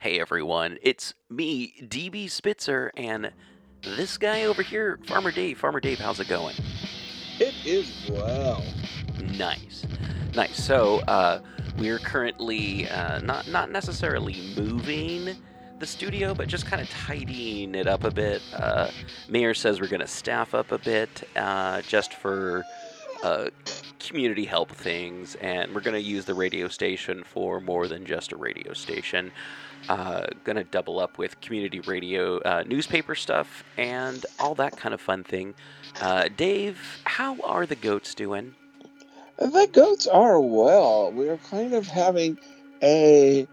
Hey everyone, it's me, DB Spitzer, and this guy over here, Farmer Dave. Farmer Dave, how's it going? It is well. Nice, nice. So uh, we're currently uh, not not necessarily moving the studio, but just kind of tidying it up a bit. Uh, Mayor says we're going to staff up a bit uh, just for uh, community help things, and we're going to use the radio station for more than just a radio station. Uh, going to double up with community radio, uh, newspaper stuff, and all that kind of fun thing. Uh, Dave, how are the goats doing? The goats are well. We're kind of having a,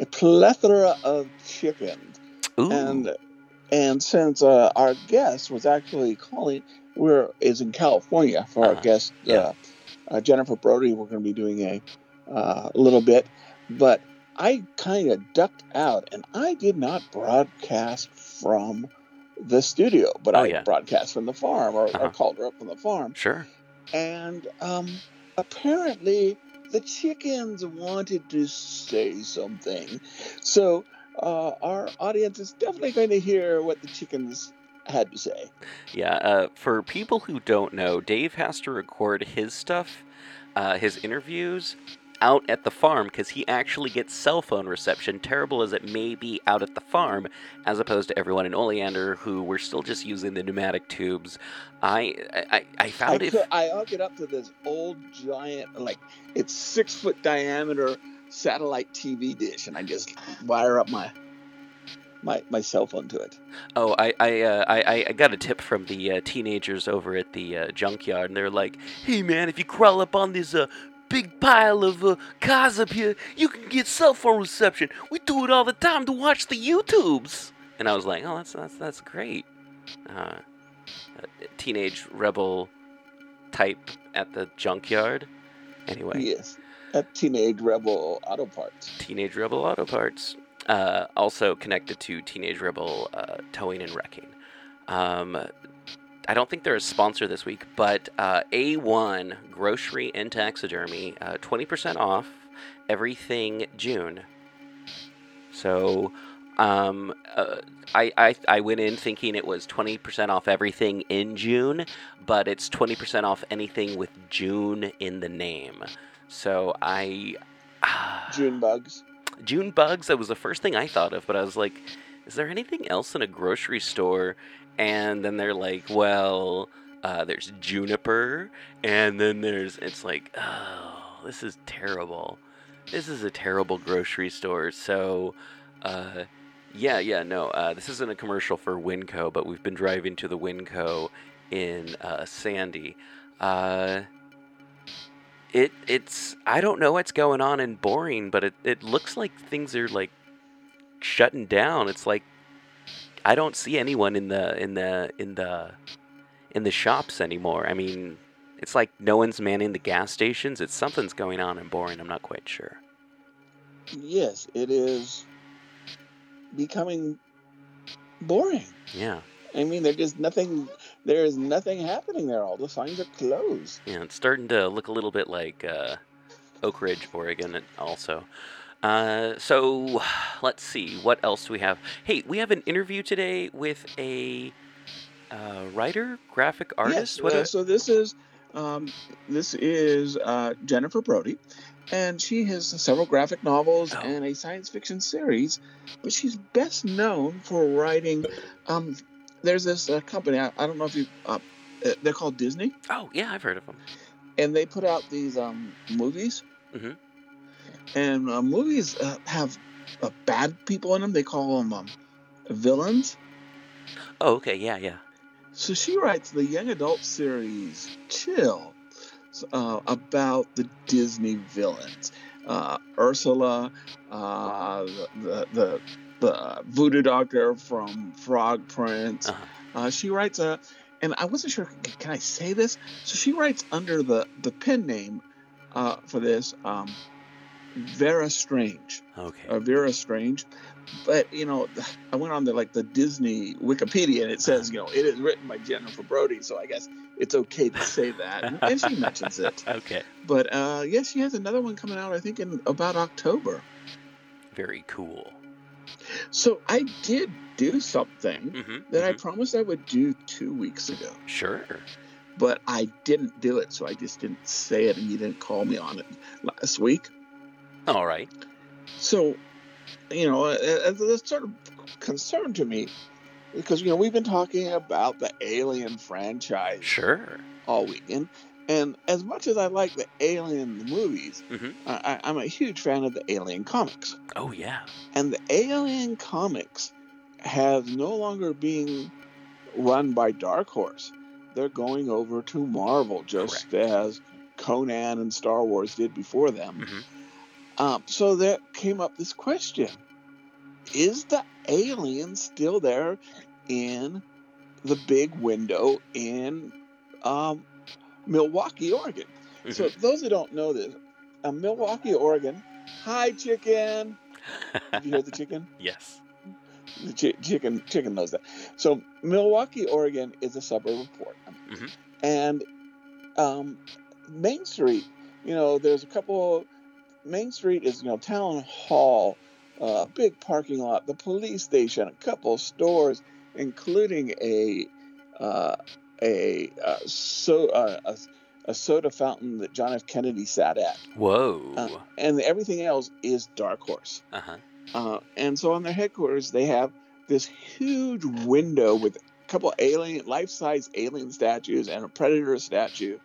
a plethora of chickens. And and since uh, our guest was actually calling, we're is in California for our Uh-huh. guest Yeah. Uh, Jennifer Brody. We're going to be doing a uh, little bit, but I kind of ducked out and I did not broadcast from the studio, but Oh, I yeah. broadcast from the farm or, Uh-huh. or called her up from the farm. sure. and um, apparently the chickens wanted to say something. So uh, our audience is definitely going to hear what the chickens had to say. Yeah, uh, for people who don't know, Dave has to record his stuff, uh, his interviews, out at the farm because he actually gets cell phone reception, terrible as it may be out at the farm, as opposed to everyone in Oleander who we're still just using the pneumatic tubes. I I, I I, found could, I hook it up to this old giant, like it's six foot diameter satellite TV dish, and I just wire up my my my cell phone to it. Oh, I I, uh, I I got a tip from the uh, teenagers over at the uh, junkyard, and they're like, "Hey man, if you crawl up on this uh, big pile of uh, cars up here, you can get cell phone reception. We do it all the time to watch the YouTubes." And I was like, "Oh, that's that's that's great." Uh, teenage rebel type at the junkyard. Anyway, Yes, at Teenage Rebel Auto Parts. Teenage Rebel Auto Parts, uh, also connected to Teenage Rebel uh, Towing and Wrecking. Um, I don't think they're a sponsor this week, but uh, A1 Grocery and Taxidermy, uh, 20% off everything June. So um, uh, I, I, I went in thinking it was 20% off everything in June, but it's 20% off anything with June in the name. So I. June bugs. June bugs, that was the first thing I thought of, but I was like, is there anything else in a grocery store? And then they're like, well, uh, there's juniper, and then there's, it's like, oh, this is terrible. This is a terrible grocery store. So, uh, yeah, yeah, no, uh, this isn't a commercial for Winco, but we've been driving to the Winco in uh, Sandy. It it's I don't know what's going on in Boring, but it, it looks like things are like shutting down. It's like I don't see anyone in the in the in the in the shops anymore. I mean, it's like no one's manning the gas stations. It's something's going on in Boring. I'm not quite sure. Yes, it is becoming boring. Yeah, I mean, there's just nothing. There is nothing happening there. All the signs are closed. yeah, it's starting to look a little bit like uh, Oakridge, Oregon, also. Uh, so let's see, what else do we have? Hey, we have an interview today with a uh, writer, graphic artist. Yes. what uh, a- so this is um, this is uh, Jennifer Brody, and she has several graphic novels Oh. and a science fiction series, but she's best known for writing. Um, there's this uh, company. I, I don't know if you. Uh, uh, they're called Disney, oh, yeah, I've heard of them. and they put out these um, movies. Mhm. And uh, movies uh, have uh, bad people in them. They call them um, villains. Oh, okay, yeah, yeah. So she writes the young adult series Chill uh, about the Disney villains. Uh, Ursula, uh, the, the, the voodoo doctor from Frog Prince. Uh-huh. Uh, she writes a, and I wasn't sure, can I say this? So she writes under the, the pen name uh, for this, um, Vera Strange Okay. uh, Vera Strange. But you know, I went on the like the Disney Wikipedia, and it says you know it is written by Jennifer Brody, so I guess it's okay to say that, and, and she mentions it. okay. But uh, yes, she has another one coming out, I think, in about October. Very cool. So I did do something hmm that I promised I would do two weeks ago, Sure. but I didn't do it. So I just didn't say it, and you didn't call me on it last week. All right. So, you know, that's sort of concern to me because you know we've been talking about the Alien franchise Sure. all weekend, and as much as I like the Alien movies, Mhm. I, I'm a huge fan of the Alien comics, Oh yeah. and the Alien comics have no longer being run by Dark Horse. They're going over to Marvel, just as Conan and Star Wars did before them. hmm Um, so there came up this question: Is the alien still there in the big window in um, Milwaukie, Oregon? So those who don't know this, uh, Milwaukie, Oregon. Hi, chicken. Have you heard the chicken? yes. The chi- chicken chicken knows that. So Milwaukie, Oregon is a suburb of Portland, Mhm. and um, Main Street. You know, there's a couple. Main Street is you know town hall, uh, big parking lot, the police station, a couple stores, including a uh, a uh, so uh, a, a soda fountain that John F. Kennedy sat at, Whoa. uh, and everything else is Dark Horse. Uh huh. Uh, and so on their headquarters, they have this huge window with a couple alien, life-size alien statues and a predator statue.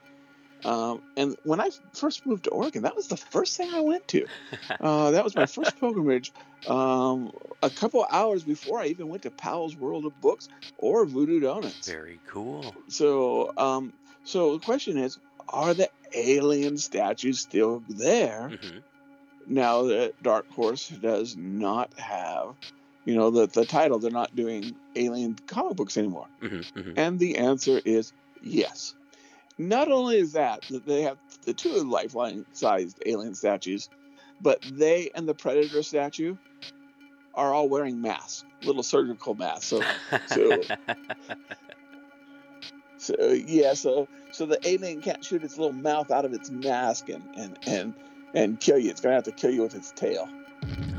Um, and when I first moved to Oregon, that was the first thing I went to. Uh, that was my first pilgrimage. Um, a couple hours before I even went to Powell's World of Books or Voodoo Donuts. Very cool. So, um, so the question is, are the alien statues still there? hmm now that Dark Horse does not have, you know, the, the title, they're not doing alien comic books anymore. hmm hmm And the answer is yes. Not only is that, that they have the two lifeline sized alien statues, but they and the Predator statue are all wearing masks, little surgical masks. So, so, so yeah, so so the alien can't shoot its little mouth out of its mask and and and and kill you. It's gonna have to kill you with its tail.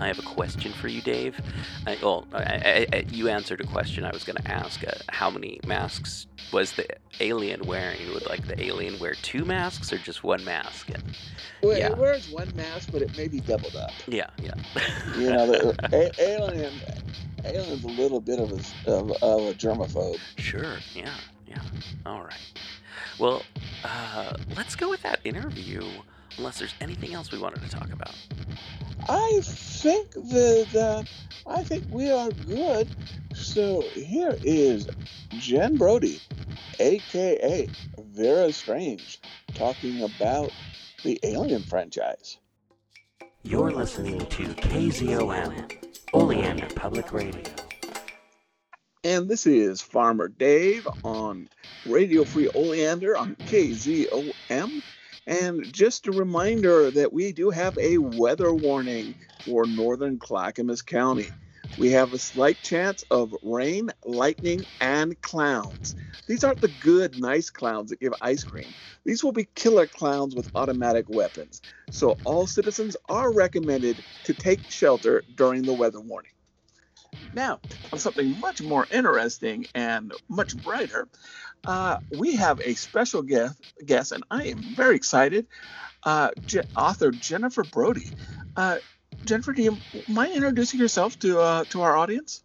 I have a question for you, Dave. I, well, I, I, you answered a question I was going to ask. Uh, how many masks was the alien wearing? Would like the alien wear two masks or just one mask? And, Well, Yeah. it wears one mask, but it may be doubled up. yeah, yeah. You know, the a- alien, alien's a little bit of a of, of a germaphobe. Sure. Yeah. Yeah. All right. Well, uh, let's go with that interview. Unless there's anything else we wanted to talk about. I think that uh, I think we are good. So here is Jen Brody, aka Vera Strange, talking about the Alien franchise. You're listening to KZOM, Oleander Public Radio. And this is Farmer Dave on Radio Free Oleander on KZOM. And just a reminder that we do have a weather warning for northern Clackamas County. We have a slight chance of rain, lightning, and clowns. These aren't the good, nice clowns that give ice cream. These will be killer clowns with automatic weapons. So all citizens are recommended to take shelter during the weather warning. Now, on something much more interesting and much brighter, uh, we have a special guest, guest, and I am very excited. Uh, Je- author Jennifer Brody. Uh, Jennifer, do you mind introducing yourself to uh, to our audience?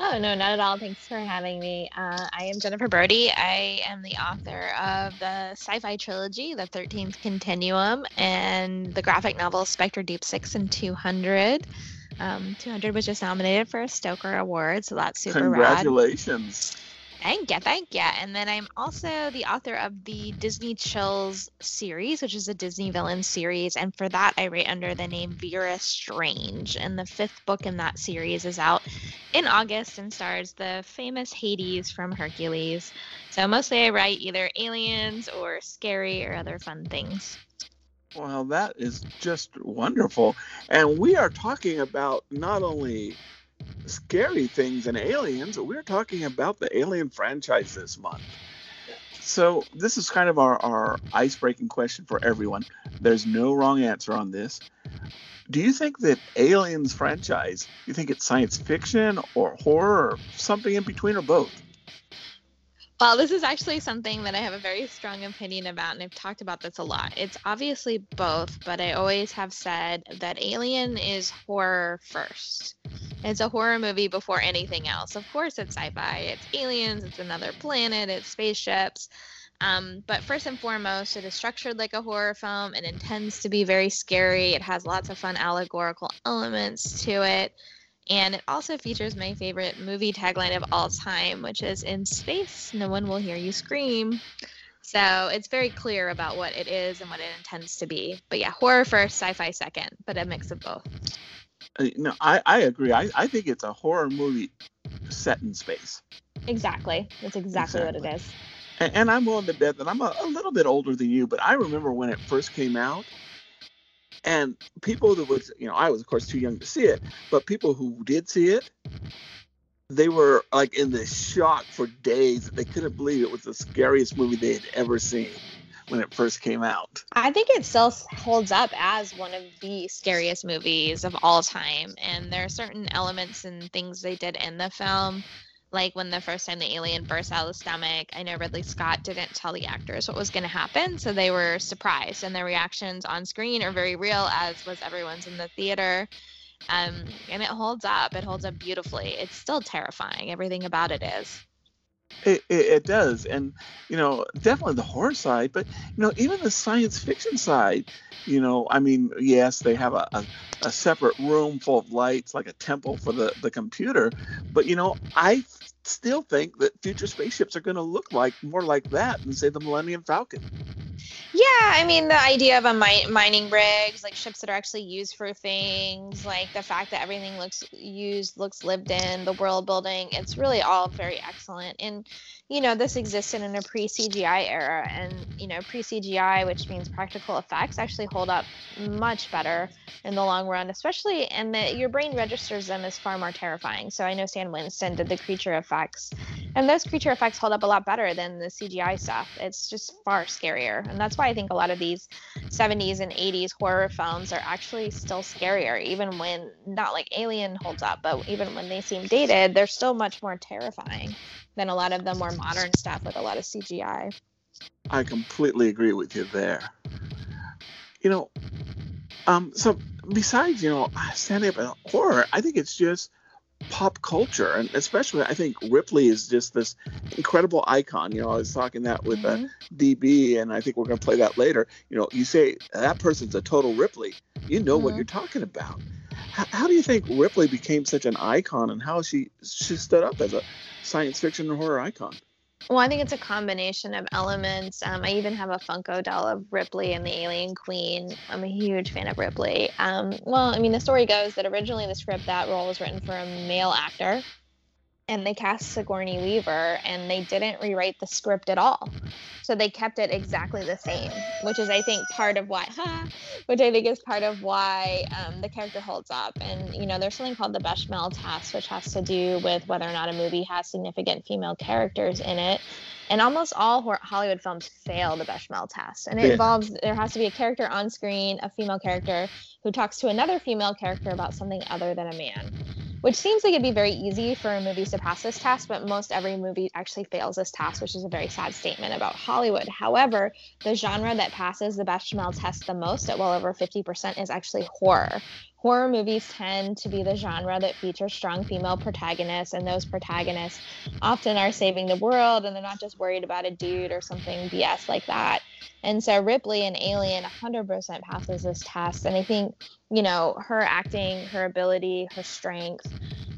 Oh, no, not at all. Thanks for having me. Uh, I am Jennifer Brody. I am the author of the sci fi trilogy, The 13th Continuum, and the graphic novel Spectre Deep 6 and 200. Um, 200 was just nominated for a Stoker Award, so that's super rad. Congratulations. Thank you, thank you. And then I'm also the author of the Disney Chills series, which is a Disney villain series. And for that, I write under the name Vera Strange. And the fifth book in that series is out in August and stars the famous Hades from Hercules. So mostly I write either aliens or scary or other fun things. Well, that is just wonderful. And we are talking about not only scary things and aliens, we're talking about the Alien franchise this month. So this is kind of our, our ice-breaking question for everyone. There's no wrong answer on this. Do you think that Aliens franchise, you think it's science fiction or horror or something in between or both? Well, this is actually something that I have a very strong opinion about, and I've talked about this a lot. It's obviously both, but I always have said that Alien is horror first. It's a horror movie before anything else. Of course, it's sci fi, it's aliens, it's another planet, it's spaceships. Um, but first and foremost, it is structured like a horror film. It intends to be very scary. It has lots of fun allegorical elements to it. And it also features my favorite movie tagline of all time, which is In space, no one will hear you scream. So it's very clear about what it is and what it intends to be. But yeah, horror first, sci fi second, but a mix of both. Uh, no, I, I agree. I, I think it's a horror movie set in space. Exactly. That's exactly, exactly. what it is. And, and, I'm willing to bet that I'm a, a little bit older than you, but I remember when it first came out and people that was, you know, I was of course too young to see it, but people who did see it, they were like in this shock for days they couldn't believe it was the scariest movie they had ever seen when it first came out. I think it still holds up as one of the scariest movies of all time. And there are certain elements and things they did in the film like when the first time the alien burst out of the stomach, I know Ridley Scott didn't tell the actors what was going to happen, so they were surprised, and their reactions on screen are very real, as was everyone's in the theater. Um, and it holds up. It holds up beautifully. It's still terrifying. Everything about it is. It, it, it, does, and you know, definitely the horror side, but you know, even the science fiction side. You know, I mean, yes, they have a, a, a separate room full of lights, like a temple for the the computer, but you know, I still think that future spaceships are going to look like more like that than say the Millennium Falcon. Yeah, I mean the idea of a mi- mining rigs, like ships that are actually used for things, like the fact that everything looks used, looks lived in, the world building, it's really all very excellent. And you know, this existed in a pre-CGI era, and you know, pre-CGI, which means practical effects, actually hold up much better in the long run, especially and that your brain registers them as far more terrifying. So I know Stan Winston did the creature effects, and those creature effects hold up a lot better than the CGI stuff. It's just far scarier, and that's why I think a lot of these 70s and 80s horror films are actually still scarier, even when not like Alien holds up, but even when they seem dated, they're still much more terrifying than a lot of the more modern stuff with a lot of CGI. I completely agree with you there. You know, um, so besides, you know, standing up in horror, I think it's just pop culture and especially i think ripley is just this incredible icon you know i was talking that with uh, mm-hmm. db and i think we're going to play that later you know you say that person's a total ripley you know mm-hmm. what you're talking about how, how, do you think ripley became such an icon and how she she stood up as a science fiction and horror icon well, I think it's a combination of elements. Um, I even have a Funko doll of Ripley and the Alien Queen. I'm a huge fan of Ripley. Um, well, I mean, the story goes that originally the script that role was written for a male actor, and they cast Sigourney Weaver and they didn't rewrite the script at all. So they kept it exactly the same, which is I think part of why, which I think is part of why um, the character holds up. And you know, there's something called the Bechdel test, which has to do with whether or not a movie has significant female characters in it. And almost all Hollywood films fail the Bechdel test, and it yeah. involves there has to be a character on screen, a female character who talks to another female character about something other than a man which seems like it'd be very easy for movies to pass this test, but most every movie actually fails this test, which is a very sad statement about Hollywood. However, the genre that passes the Bechdel test the most, at well over 50%, is actually horror. Horror movies tend to be the genre that features strong female protagonists, and those protagonists often are saving the world and they're not just worried about a dude or something BS like that. And so Ripley and Alien 100% passes this test. And I think, you know, her acting, her ability, her strength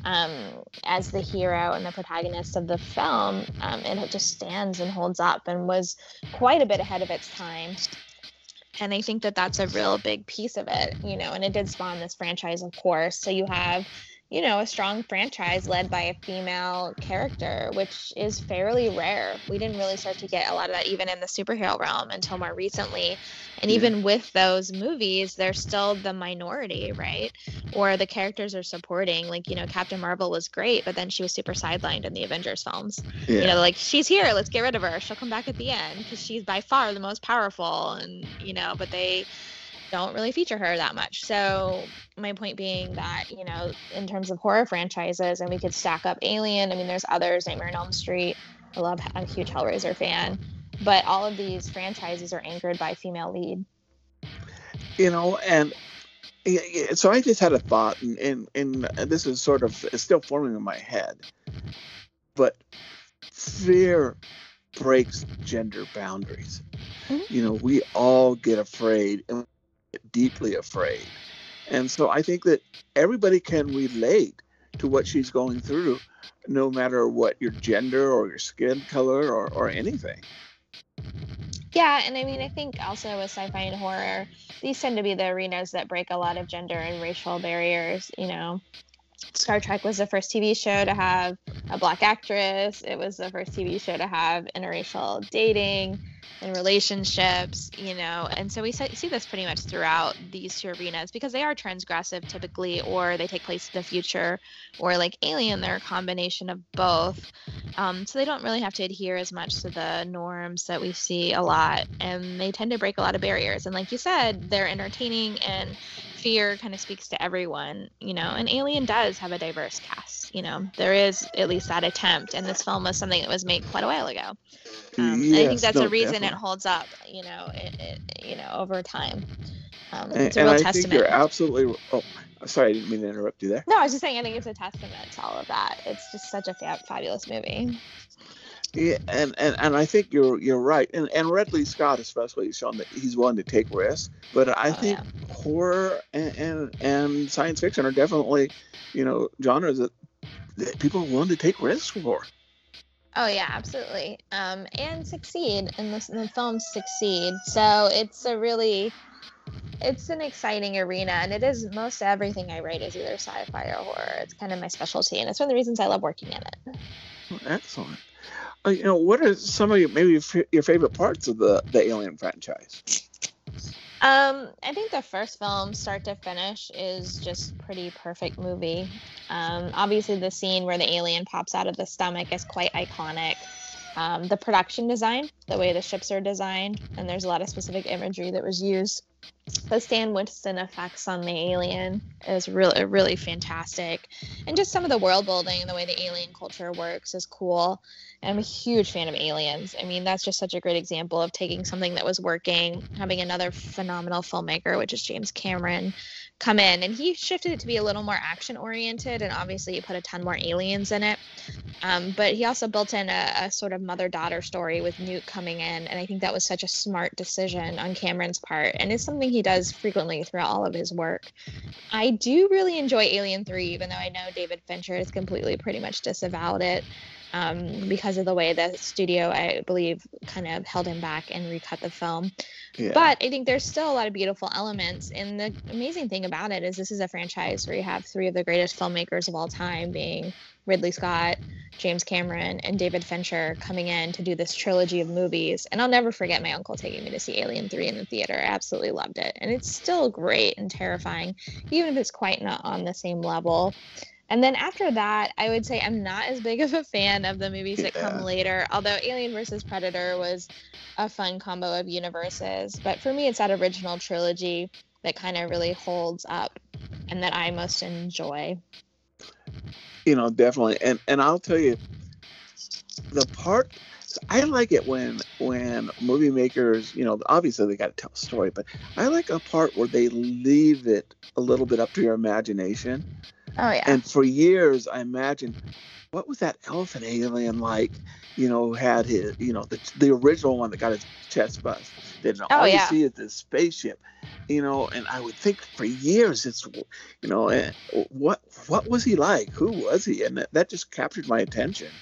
um, as the hero and the protagonist of the film, um, it just stands and holds up and was quite a bit ahead of its time. And I think that that's a real big piece of it, you know, and it did spawn this franchise, of course. So you have you know, a strong franchise led by a female character, which is fairly rare. We didn't really start to get a lot of that even in the superhero realm until more recently. And Yeah. even with those movies, they're still the minority, right? Or the characters are supporting. Like, you know, Captain Marvel was great, but then she was super sidelined in the Avengers films. Yeah. You know, like she's here, let's get rid of her. She'll come back at the end because she's by far the most powerful. And, you know, but they don't really feature her that much. So my point being that you know, in terms of horror franchises, and we could stack up Alien. I mean, there's others, Nightmare on Elm Street. I love. I'm a huge Hellraiser fan, but all of these franchises are anchored by female lead. you know and so i just had a thought and, and and this is sort of still forming in my head but fear breaks gender boundaries Mhm. you know we all get afraid and deeply afraid and so i think that everybody can relate to what she's going through no matter what your gender or your skin color or, or anything Yeah, and I mean, I think also with sci-fi and horror, these tend to be the arenas that break a lot of gender and racial barriers. You know, Star Trek was the first TV show to have a black actress. It was the first TV show to have interracial dating and relationships. You know, and so we see this pretty much throughout these two arenas because they are transgressive typically, or they take place in the future, or like Alien, they're a combination of both. Um, so they don't really have to adhere as much to the norms that we see a lot, and they tend to break a lot of barriers. And like you said, they're entertaining, and fear kind of speaks to everyone, you know. And Alien does have a diverse cast, you know. There is at least that attempt, and this film was something that was made quite a while ago. Um, and I think that's no, a reason it holds up, you know, it, it, you know, over time. Um, and, it's a and real i think testament. you're absolutely oh sorry i didn't mean to interrupt you there no, I was just saying, I think it's a testament to all of that. It's just such a fa- fabulous movie. Yeah, and, and, and I think you're you're right, and and Ridley Scott especially has shown that he's willing to take risks. But I Oh, think yeah. horror and, and and science fiction are definitely, you know, genres that, that people are willing to take risks for. Oh yeah, absolutely. Um, and succeed, and the, the films succeed. So it's a really, it's an exciting arena, and it is most everything I write is either sci-fi or horror. It's kind of my specialty, and it's one of the reasons I love working in it. Excellent. You know, what are some of your maybe your, your favorite parts of the the Alien franchise? Um, I think the first film, start to finish, is just pretty perfect movie. Um, obviously, the scene where the alien pops out of the stomach is quite iconic. Um, the production design, the way the ships are designed, and there's a lot of specific imagery that was used. The Stan Winston effects on the alien is really, really fantastic, and just some of the world building and the way the alien culture works is cool. I'm a huge fan of aliens. I mean, that's just such a great example of taking something that was working, having another phenomenal filmmaker, which is James Cameron, come in. And he shifted it to be a little more action oriented. And obviously, he put a ton more aliens in it. Um, but he also built in a, a sort of mother daughter story with Newt coming in. And I think that was such a smart decision on Cameron's part. And it's something he does frequently throughout all of his work. I do really enjoy Alien 3, even though I know David Fincher has completely pretty much disavowed it um, because of the way the studio, I believe, kind of held him back and recut the film. Yeah. But I think there's still a lot of beautiful elements. And the amazing thing about it is this is a franchise where you have three of the greatest filmmakers of all time being Ridley Scott, James Cameron, and David Fincher coming in to do this trilogy of movies. And I'll never forget my uncle taking me to see Alien 3 in the theater. I absolutely loved it. And it's still great and terrifying, even if it's quite not on the same level. And then after that, I would say I'm not as big of a fan of the movies that Yeah. come later. Although Alien versus Predator was a fun combo of universes, but for me, it's that original trilogy that kind of really holds up and that I most enjoy. you know definitely and and i'll tell you the part i like it when when movie makers you know obviously they got to tell a story but i like a part where they leave it a little bit up to your imagination Oh yeah. and for years i imagined what was that elephant alien like you know had his you know the, the original one that got his chest bust all Oh, you yeah. see is this spaceship you know and i would think for years it's you know eh, what what was he like who was he and that, that just captured my attention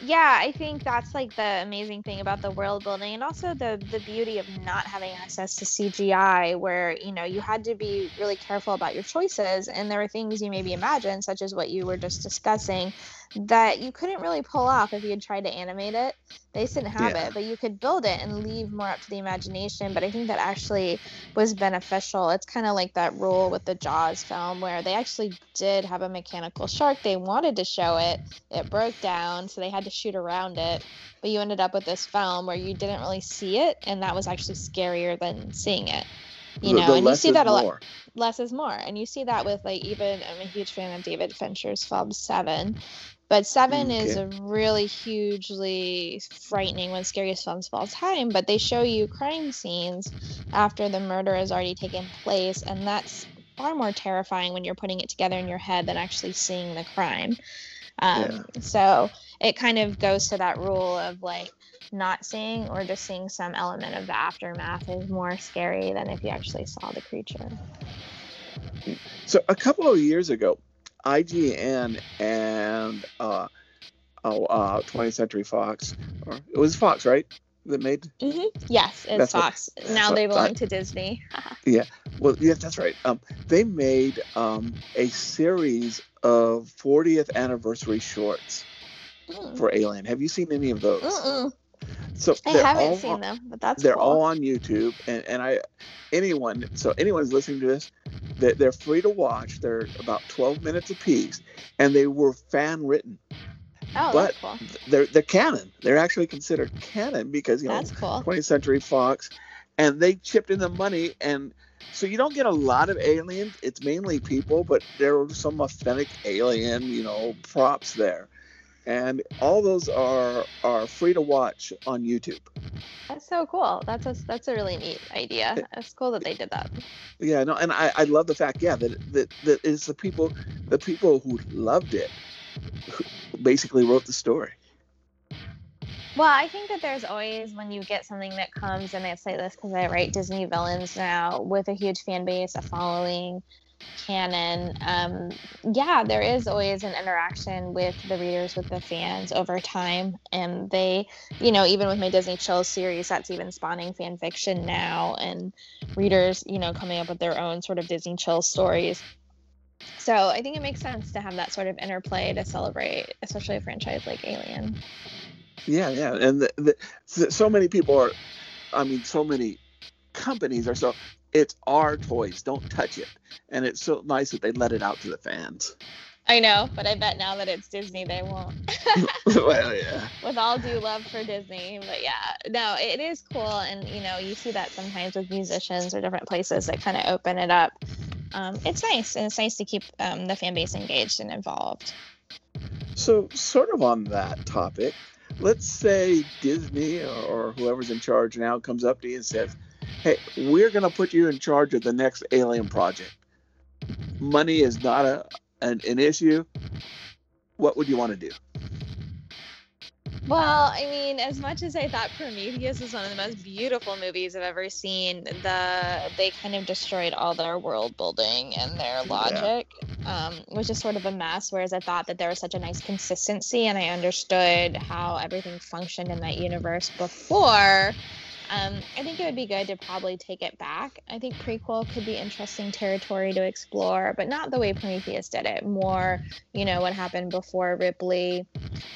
yeah i think that's like the amazing thing about the world building and also the the beauty of not having access to cgi where you know you had to be really careful about your choices and there were things you maybe imagined such as what you were just discussing that you couldn't really pull off if you had tried to animate it. They didn't have Yeah. it, but you could build it and leave more up to the imagination. But I think that actually was beneficial. It's kind of like that rule with the Jaws film where they actually did have a mechanical shark. They wanted to show it, it broke down, so they had to shoot around it. But you ended up with this film where you didn't really see it, and that was actually scarier than seeing it. You know, and you see that a lot more. less is more and you see that with like even i'm a huge fan of david fincher's film seven but seven is a really hugely frightening the scariest films of all time but they show you crime scenes after the murder has already taken place and that's far more terrifying when you're putting it together in your head than actually seeing the crime. Um, so it kind of goes to that rule of like not seeing or just seeing some element of the aftermath is more scary than if you actually saw the creature. So a couple of years ago, IGN and uh, oh, uh, 20th Century Fox, or it was Fox, right? That made hmm Yes, it's That's what- Fox. now what they I- belong to Disney. Yeah. Well, yes, that's right. Um, they made um, a series of 40th anniversary shorts Mm. for Alien. Have you seen any of those? Mm-mm. So I haven't all seen on- them, but that's they're cool. all on YouTube, and, and I, anyone, so anyone's listening to this, they're free to watch. They're about 12 minutes apiece, and they were fan written. oh, but- that's cool. They're they're canon. They're actually considered canon because you know cool. 20th Century Fox, and they chipped in the money, and so you don't get a lot of aliens. It's mainly people, but there are some authentic alien, you know, props there, and all those are are free to watch on YouTube. That's so cool. That's a that's a really neat idea. Eh. It's cool that they did that. Yeah, no, and I, I love the fact, yeah, that that that it's the people the people who loved it who basically wrote the story. Well, I think that there's always when you get something that comes, and I say this because I write Disney villains now with a huge fan base, a following, canon. Um, yeah, there is always an interaction with the readers, with the fans over time, and they, you know, even with my Disney Chill series, that's even spawning fan fiction now, and readers, you know, coming up with their own sort of Disney Chill stories. So I think it makes sense to have that sort of interplay to celebrate, especially a franchise like Alien. Yeah, yeah, and the, the, so- so many people are, I mean, so many companies are so. It's our toys, don't touch it, and it's so nice that they let it out to the fans. I know, but I bet now that it's Disney, they won't. well, yeah, with all due love for Disney, but yeah, no, it is cool, and you know, you see that sometimes with musicians or different places that kind of open it up. Um, it's nice, and it's nice to keep um, the fan base engaged and involved. So, sort of on that topic, let's say Disney or, or whoever's in charge now comes up to you and says, "Hey, we're going to put you in charge of the next Alien project. Money is not a an, an issue. What would you want to do?" Well, I mean, as much as I thought Prometheus is one of the most beautiful movies I've ever seen, the they kind of destroyed all their world building and their logic, um, which is sort of a mess. Whereas I thought that there was such a nice consistency, and I understood how everything functioned in that universe before. Um, I think it would be good to probably take it back. I think prequel could be interesting territory to explore, but not the way Prometheus did it. More, you know, what happened before Ripley.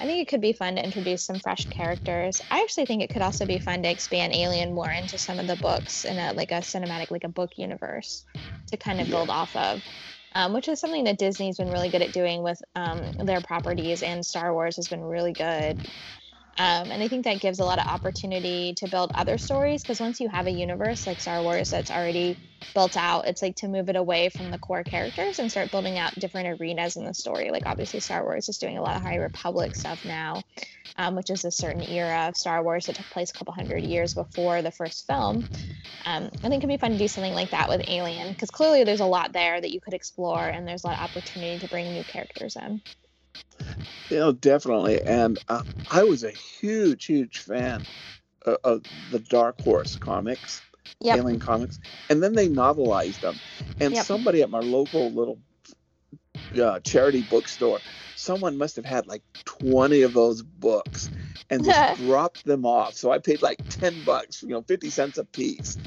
I think it could be fun to introduce some fresh characters. I actually think it could also be fun to expand Alien more into some of the books in a like a cinematic, like a book universe, to kind of Yeah. build off of. Um, which is something that Disney's been really good at doing with um, their properties, and Star Wars has been really good. Um, and I think that gives a lot of opportunity to build other stories because once you have a universe like Star Wars that's already built out, it's like to move it away from the core characters and start building out different arenas in the story. Like obviously, Star Wars is doing a lot of High Republic stuff now, um, which is a certain era of Star Wars that took place a couple hundred years before the first film. Um, I think it'd be fun to do something like that with Alien because clearly there's a lot there that you could explore and there's a lot of opportunity to bring new characters in. You know, definitely. And uh, I was a huge, huge fan of, of the Dark Horse comics, Yep. Alien comics, and then they novelized them. And Yep. somebody at my local little uh, charity bookstore. Someone must have had like 20 of those books and just dropped them off. So I paid like 10 bucks, you know, 50 cents a piece.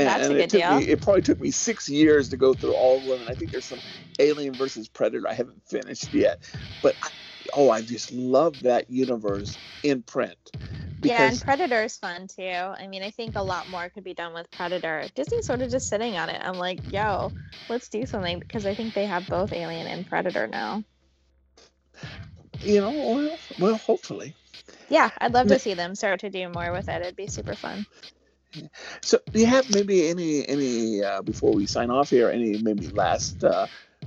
And, That's a good deal. me it probably took me six years to go through all of them. And I think there's some Alien versus Predator I haven't finished yet. But I, oh, I just love that universe in print. yeah, and Predator is fun too. I mean, I think a lot more could be done with Predator. Disney's sort of just sitting on it. I'm like, yo, let's do something because I think they have both Alien and Predator now. you know, well, well hopefully. Yeah, I'd love to see them start to do more with it. It'd be super fun. So, do you have maybe any any uh, before we sign off here? Any maybe last uh,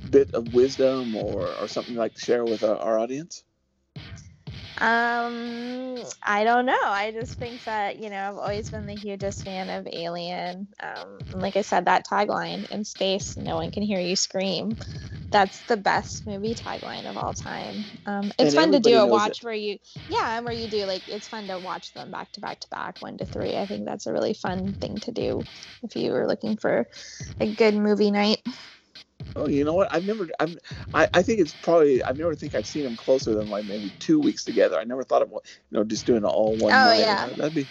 bit of wisdom or or something you'd like to share with our, our audience? Um, I don't know. I just think that, you know, I've always been the hugest fan of Alien. Um, and like I said, that tagline in space, no one can hear you scream. That's the best movie tagline of all time. Um, it's And fun to do a watch it. where you, yeah, and where you do like, it's fun to watch them back to back to back, one to three. I think that's a really fun thing to do if you were looking for a good movie night. Oh, you know what? I've never. I'm. I, I think it's probably. I've never think I've seen them closer than like maybe two weeks together. I never thought of you know just doing it all one Oh, night. yeah. That'd be.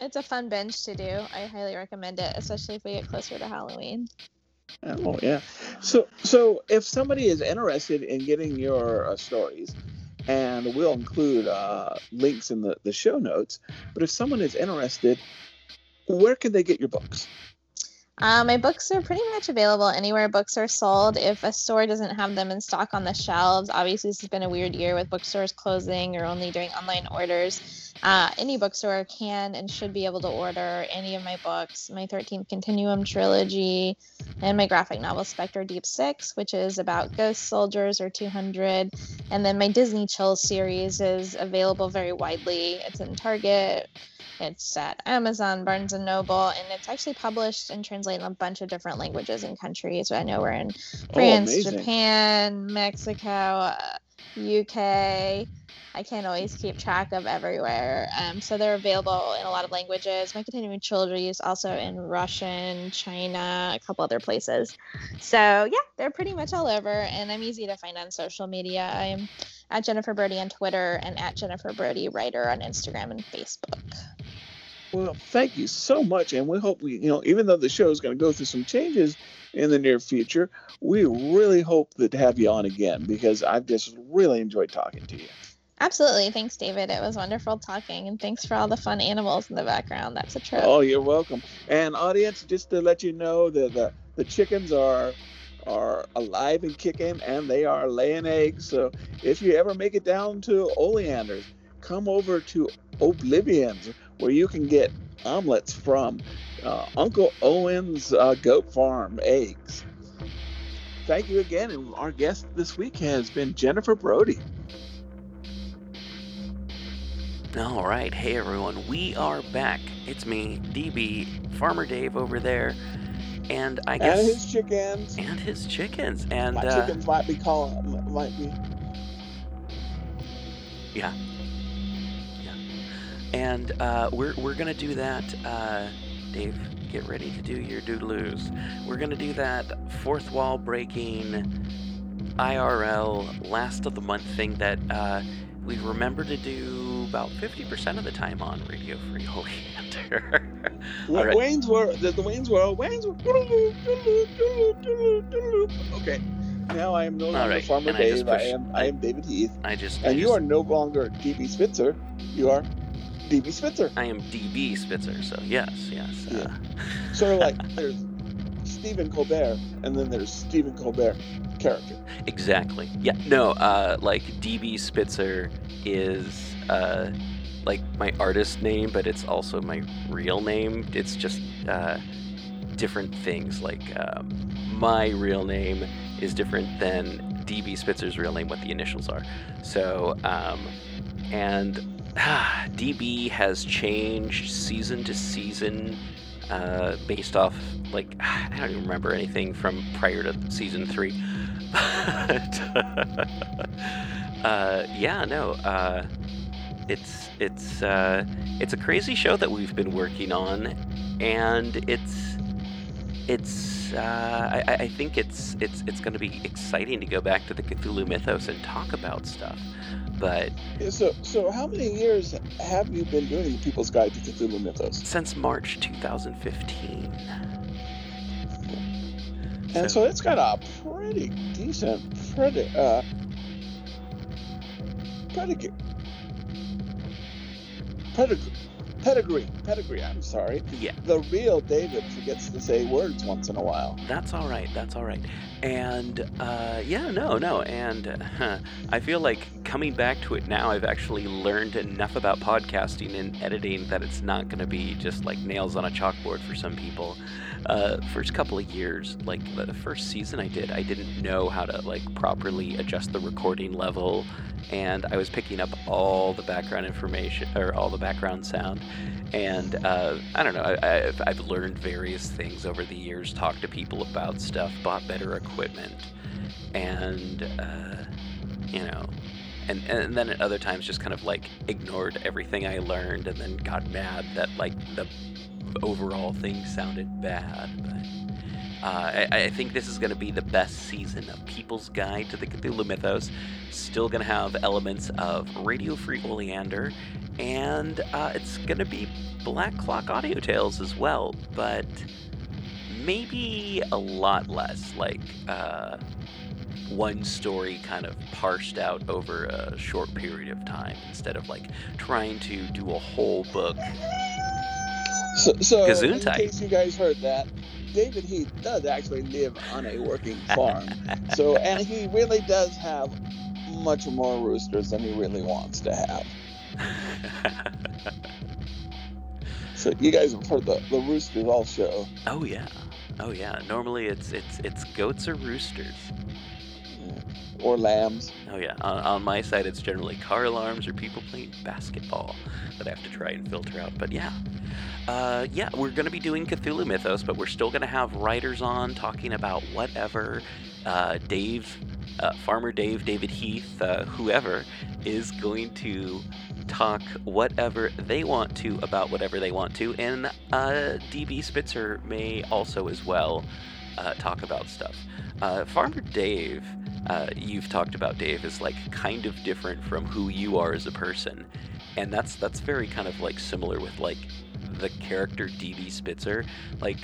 It's a fun binge to do. I highly recommend it, especially if we get closer to Halloween. Oh yeah. So so if somebody is interested in getting your uh, stories, and we'll include uh, links in the the show notes. But if someone is interested, where can they get your books? Uh, my books are pretty much available anywhere books are sold. If a store doesn't have them in stock on the shelves, obviously this has been a weird year with bookstores closing or only doing online orders. Uh, any bookstore can and should be able to order any of my books, my 13th Continuum trilogy, and my graphic novel Spectre Deep Six, which is about ghost soldiers or 200. And then my Disney Chill series is available very widely. It's in Target, it's at Amazon, Barnes and Noble, and it's actually published and translated in a bunch of different languages and countries. I know we're in France, amazing. Japan, Mexico, uh, UK. I can't always keep track of everywhere. Um, so they're available in a lot of languages. My Continuum trilogy is also in Russian, China, a couple other places. So yeah, they're pretty much all over, and I'm easy to find on social media. I am at Jennifer Brody on Twitter and at Jennifer Brody Writer on Instagram and Facebook. Well, thank you so much, and we hope we, you know, even though the show is going to go through some changes in the near future, we really hope that to have you on again because I've just really enjoyed talking to you. Absolutely. Thanks, David. It was wonderful talking, and thanks for all the fun animals in the background. That's a trip. Oh, you're welcome. And audience, just to let you know that the, the chickens are are alive and kicking, and they are laying eggs. So if you ever make it down to Oleanders, come over to Oblivion's, where you can get omelets from uh, Uncle Owen's uh, goat farm eggs. Thank you again, and our guest this week has been Jennifer Brody. All right, hey everyone, we are back. It's me, DB, Farmer Dave over there, and I guess And his chickens. and his chickens, and My uh, chickens might be calling, might be. Yeah yeah and uh, we're we're gonna do that. Uh, Dave, get ready to do your doodaloos. We're gonna do that fourth wall breaking IRL last of the month thing that uh, we remember to do about 50% of the time on Radio Free Oleander. Right. Wayne's World, the, the Wayne's World, Wayne's World. Okay, now I am no longer right, Farmer and Dave. I push- am I am David Heath, I just I and you are no longer DB Spitzer. You are DB Spitzer. I am DB Spitzer, so yes, yes. Uh, Sort of like there's Stephen Colbert, and then there's Stephen Colbert character. Exactly. Yeah. No. Uh, like DB Spitzer is uh, like my artist name, but it's also my real name. It's just uh, different things. Like um, my real name is different than DB Spitzer's real name. What the initials are. So um, and ah, DB has changed season to season. Uh, based off like I don't even remember anything from prior to season three uh, yeah, no, uh, it's it's uh, it's a crazy show that we've been working on, and it's it's uh, I, I think it's it's it's going to be exciting to go back to the Cthulhu mythos and talk about stuff. But So, so how many years have you been doing the People's Guide to Cthulhu Mythos? since March 2015, And so it's got a pretty decent pretty uh, predicate. Pedigree. Pedigree. Pedigree, I'm sorry. yeah, The real David forgets to say words once in a while. that's all right. That's all right. And uh, yeah, no, no. And uh, I feel like coming back to it now, I've actually learned enough about podcasting and editing that it's not going to be just like nails on a chalkboard for some people. Uh, first couple of years, like the first season I did, I didn't know how to like properly adjust the recording level, and I was picking up all the background information or all the background sound. And uh, I don't know, I, I've, I've learned various things over the years, talked to people about stuff, bought better equipment, and uh, you know, and and then at other times just kind of like ignored everything I learned, and then got mad that like the overall thing sounded bad. But uh, I, I think this is going to be the best season of People's Guide to the Cthulhu Mythos. Still going to have elements of Radio Free Oleander, and uh, it's going to be Black Clock Audio Tales as well, but maybe a lot less. Like, uh, one story kind of parsed out over a short period of time instead of like trying to do a whole book. So, so in case you guys heard that, David Heath does actually live on a working farm. so, and he really does have much more roosters than he really wants to have. So, you guys have heard the, the roosters all show. oh yeah. Oh yeah. Normally it's it's it's goats or roosters. Or lambs. Oh yeah. On, on my side it's generally car alarms or people playing basketball that I have to try and filter out. But yeah. Uh, yeah, we're going to be doing Cthulhu Mythos, but we're still going to have writers on talking about whatever. Uh, Dave, uh, Farmer Dave, David Heath, uh, whoever, is going to talk whatever they want to about whatever they want to. And uh, DB Spitzer may also as well talk about stuff. Farmer Dave, uh, you've talked about Dave is like kind of different from who you are as a person, and that's that's very kind of like similar with like the character DB Spitzer. Like,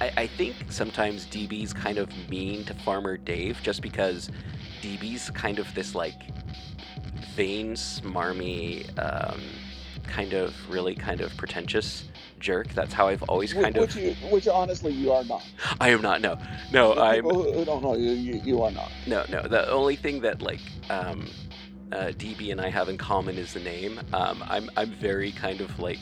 I, I think sometimes DB's kind of mean to Farmer Dave just because DB's kind of this like vain, smarmy, um, kind of really kind of pretentious jerk. That's how I've always kind which, of. you, which honestly you are not. I am not. No, no. I'm people who who don't know you, you, you are not. no, no. The only thing that like um, uh, DB and I have in common is the name. Um, I'm I'm very kind of like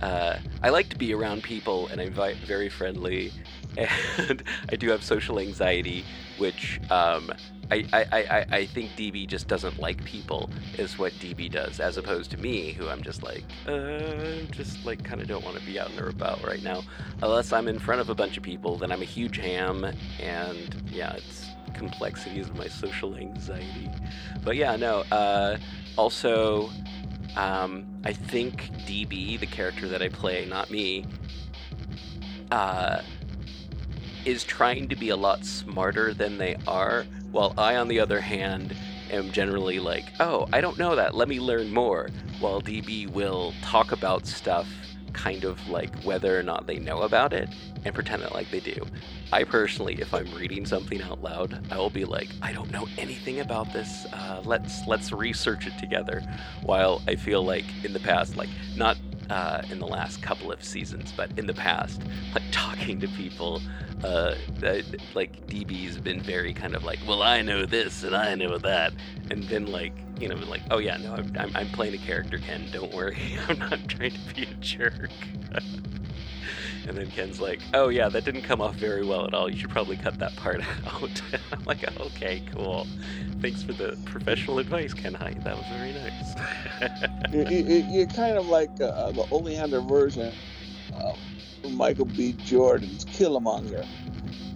uh, I like to be around people and I'm very friendly, and I do have social anxiety, which um, I, I, I, I think DB just doesn't like people is what DB does, as opposed to me, who I'm just like, uh, just like kind of don't want to be out and about right now, unless I'm in front of a bunch of people. Then I'm a huge ham, and yeah, it's complexities of my social anxiety. But yeah, no. Uh, also, um, I think DB, the character that I play, not me, uh, is trying to be a lot smarter than they are, while I, on the other hand, am generally like, oh, I don't know that, let me learn more. While DB will talk about stuff kind of like whether or not they know about it and pretend that like they do. I personally, if I'm reading something out loud, I will be like, I don't know anything about this. Uh, let's let's research it together. While I feel like in the past, like not uh, in the last couple of seasons, but in the past, like talking to people, uh, that, like DB's been very kind of like, well, I know this and I know that, and then like you know like, oh yeah, no, I'm, I'm, I'm playing a character, Ken. Don't worry, I'm not trying to be a jerk. And then Ken's like, "Oh yeah, that didn't come off very well at all. You should probably cut that part out." I'm like, "Okay, cool. Thanks for the professional advice, Ken. Hi, that was very nice." you, you, you're kind of like uh, the Oleander version of Michael B. Jordan's Killmonger,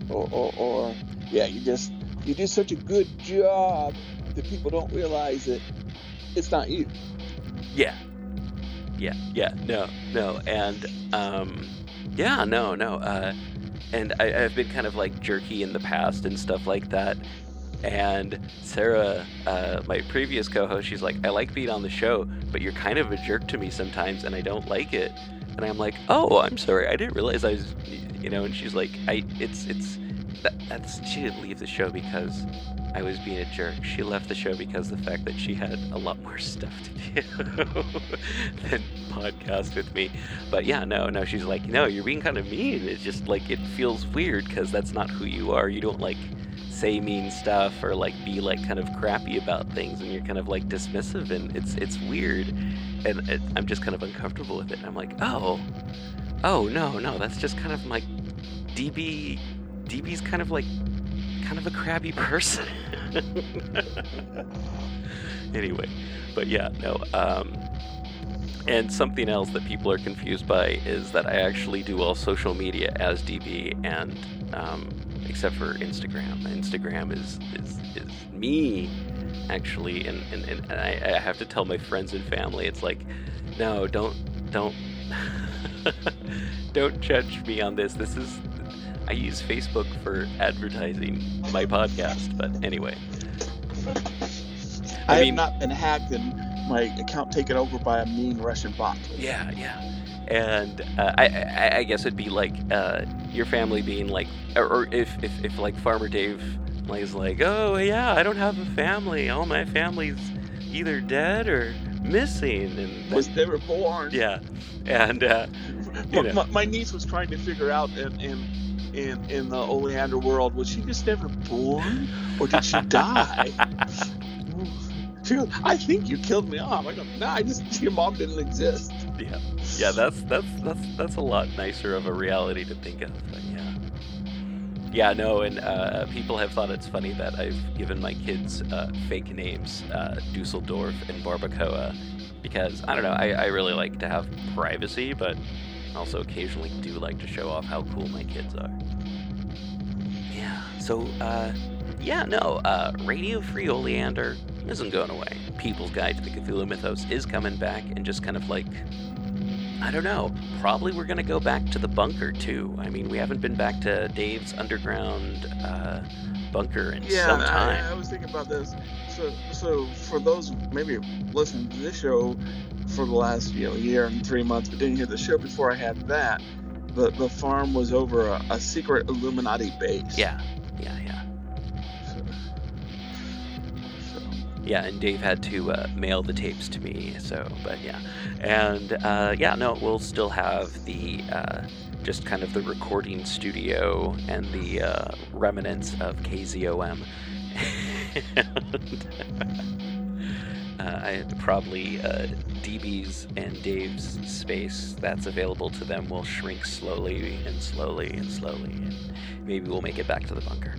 or, or, or yeah, you just you do such a good job that people don't realize it. it's not you. yeah, yeah, yeah. No, no, and um, yeah, no, no. Uh, and I, I've been kind of like jerky in the past and stuff like that. And Sarah, uh, my previous co-host, she's like, "I like being on the show, but you're kind of a jerk to me sometimes, and I don't like it." And I'm like, "Oh, I'm sorry. I didn't realize I was, you know." And she's like, "I, it's, it's, that, that's." She didn't leave the show because I was being a jerk. She left the show because the fact that she had a lot more stuff to do than podcast with me. But yeah, no, no, she's like, no, you're being kind of mean. It's just like it feels weird because that's not who you are. You don't like say mean stuff or like be like kind of crappy about things and you're kind of like dismissive and it's it's weird and it, i'm just kind of uncomfortable with it i'm like oh oh no no that's just kind of like db db's kind of like kind of a crabby person anyway but yeah no um and something else that people are confused by is that I actually do all social media as DB, and um, except for Instagram. Instagram is is, is me, actually, and and, and I, I have to tell my friends and family, it's like, no, don't don't don't judge me on this. This is I use Facebook for advertising my podcast, but anyway. I, I mean, have not been hacked and my account taken over by a mean Russian bot. Yeah, yeah. And uh, I, I, I, guess it'd be like uh, your family being like, or, or if, if, if like Farmer Dave is like, oh yeah, I don't have a family. All my family's either dead or missing, and was never born. Yeah, and uh, know. my, my, niece was trying to figure out and, in in, in the Oleander world, was she just never born, or did she die? She goes, I think you killed me off. I go, no, I just your mom didn't exist. Yeah, yeah, that's that's that's that's a lot nicer of a reality to think of. But yeah, yeah, no, and uh, people have thought it's funny that I've given my kids uh, fake names, uh, Dusseldorf and Barbacoa, because I don't know, I, I really like to have privacy, but also occasionally do like to show off how cool my kids are. Yeah, so uh, yeah, no, uh, Radio Free Oleander isn't going away. People's Guide to the Cthulhu Mythos is coming back and just kind of like I don't know. Probably we're going to go back to the bunker too. I mean, we haven't been back to Dave's underground uh, bunker in yeah, some time. I, I was thinking about this. So, so for those maybe listening to this show for the last you know year and three months, but didn't hear the show before I had that, the the farm was over a, a secret Illuminati base. Yeah, yeah, yeah. yeah, and Dave had to uh, mail the tapes to me. So, but yeah, and uh, yeah, no, we'll still have the uh, just kind of the recording studio and the uh, remnants of KZOM. and, uh, I probably uh, DB's and Dave's space that's available to them will shrink slowly and slowly and slowly, and maybe we'll make it back to the bunker.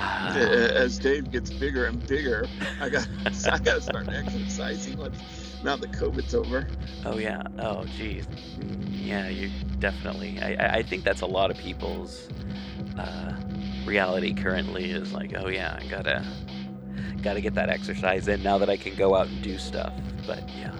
As Dave gets bigger and bigger, I got I got to start exercising. Let's, now that COVID's over. Oh yeah. Oh geez. Mm, yeah, you definitely. I I think that's a lot of people's uh, reality currently is like, oh yeah, I gotta gotta get that exercise in now that I can go out and do stuff. But yeah.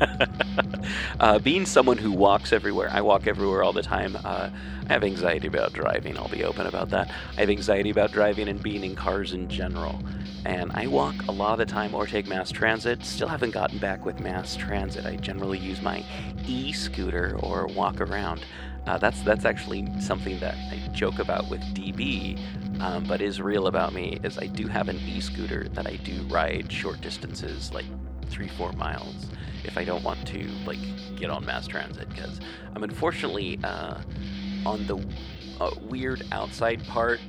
uh, being someone who walks everywhere, I walk everywhere all the time. Uh, I have anxiety about driving, I'll be open about that. I have anxiety about driving and being in cars in general. And I walk a lot of the time or take mass transit. Still haven't gotten back with mass transit. I generally use my e scooter or walk around. Uh, that's that's actually something that I joke about with DB, um, but is real about me. Is I do have an e-scooter that I do ride short distances, like three four miles, if I don't want to like get on mass transit, because I'm unfortunately uh, on the uh, weird outside part,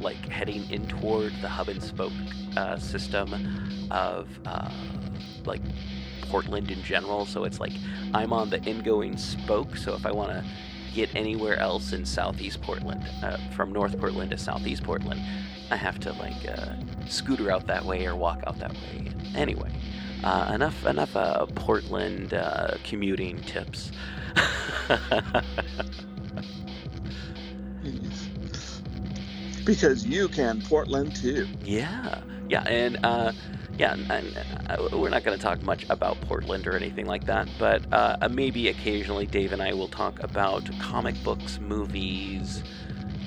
like heading in toward the hub and spoke uh, system of uh, like Portland in general. So it's like I'm on the ingoing spoke. So if I want to get anywhere else in Southeast Portland, uh, from North Portland to Southeast Portland, I have to like uh, scooter out that way or walk out that way. Anyway, uh, enough enough Portland commuting tips. because you can Portland too. Yeah, yeah, and uh, yeah, and, uh, we're not going to talk much about Portland or anything like that, but uh, maybe occasionally Dave and I will talk about comic books, movies,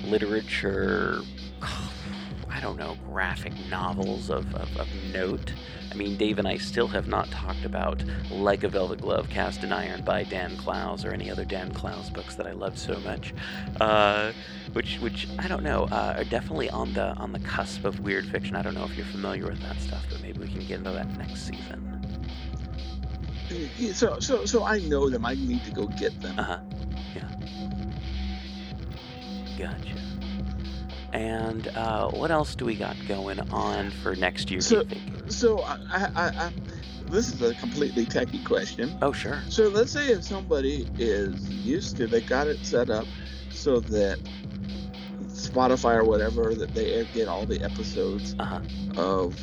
literature, I don't know, graphic novels of, of, of note. I mean, Dave and I still have not talked about Like a Velvet Glove, Cast in Iron by Dan Clowes, or any other Dan Clowes books that I love so much, uh, which, which I don't know, uh, are definitely on the on the cusp of weird fiction. I don't know if you're familiar with that stuff, but maybe we can get into that next season. So, so, so I know them. I need to go get them. Uh huh. Yeah. Gotcha. And uh, what else do we got going on for next year? So-? So, I, I, I, I, this is a completely techie question. Oh, sure. So, let's say if somebody is used to, they got it set up so that Spotify or whatever that they get all the episodes Uh huh. of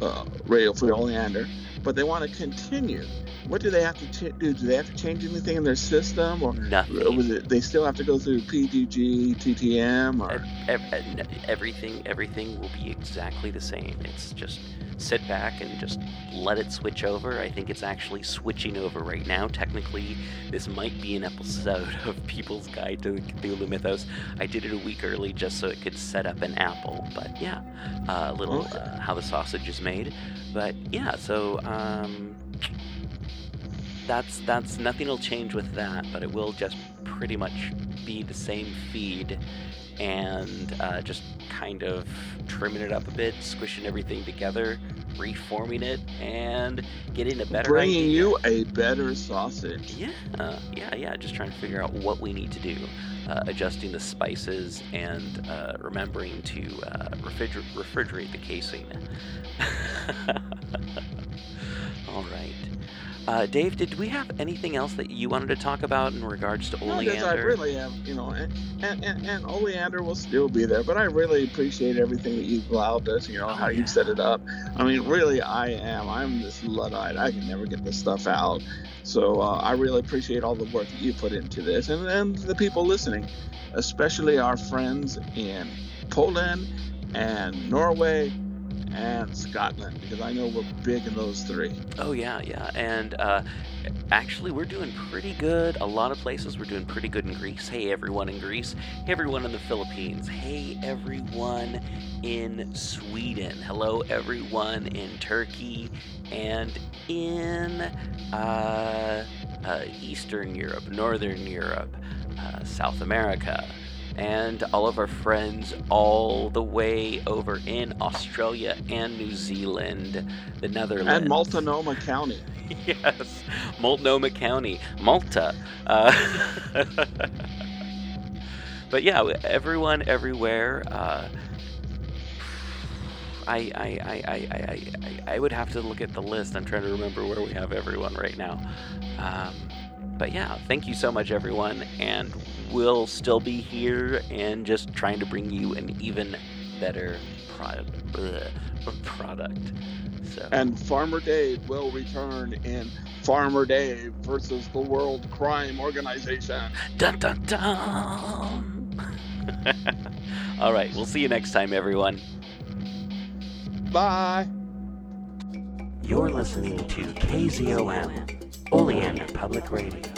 uh, Radio Free Oleander, but they want to continue. What do they have to ch- do? Do they have to change anything in their system, or Nothing. was it they still have to go through PGG, TTM, or n- everything everything will be exactly the same. It's just sit back and just let it switch over. I think it's actually switching over right now. Technically, this might be an episode of People's Guide to the Cthulhu Mythos. I did it a week early just so it could set up an Apple. But yeah, uh, a little uh, how the sausage is made. But yeah, so um, that's that's nothing will change with that, but it will just pretty much be the same feed and uh, just kind of trimming it up a bit, squishing everything together, reforming it, and getting a better bringing idea. you a better sausage. Yeah, yeah, yeah. Just trying to figure out what we need to do, uh, adjusting the spices, and uh, remembering to uh, refriger- refrigerate the casing. All right. Uh, Dave, did we have anything else that you wanted to talk about in regards to Oleander? No, because I really have, you know, and, and, and, and Oleander will still be there, but I really appreciate everything that you've allowed us, you know, Oh, how you set it up. I mean, really, I am. I'm this Luddite. I can never get this stuff out. So uh, I really appreciate all the work that you put into this and, and the people listening, especially our friends in Poland and Norway and Scotland, because I know we're big in those three. Oh yeah, yeah, and uh, actually we're doing pretty good. A lot of places we're doing pretty good in Greece. Hey everyone in Greece. Hey everyone in the Philippines. Hey everyone in Sweden. Hello everyone in Turkey and in uh, uh, Eastern Europe, Northern Europe, uh, South America. And all of our friends all the way over in Australia and New Zealand, the Netherlands And Multnomah County. yes, Multnomah County, Malta. Uh, but yeah, everyone, everywhere. Uh, I, I, I, I, I, I, I would have to look at the list. I'm trying to remember where we have everyone right now. Um, but yeah, thank you so much, everyone. And we'll still be here and just trying to bring you an even better product. product. So. And Farmer Dave will return in Farmer Dave versus the World Crime Organization. Dun dun dun! All right, we'll see you next time, everyone. Bye. You're listening to KZOM, Oleander Public Radio.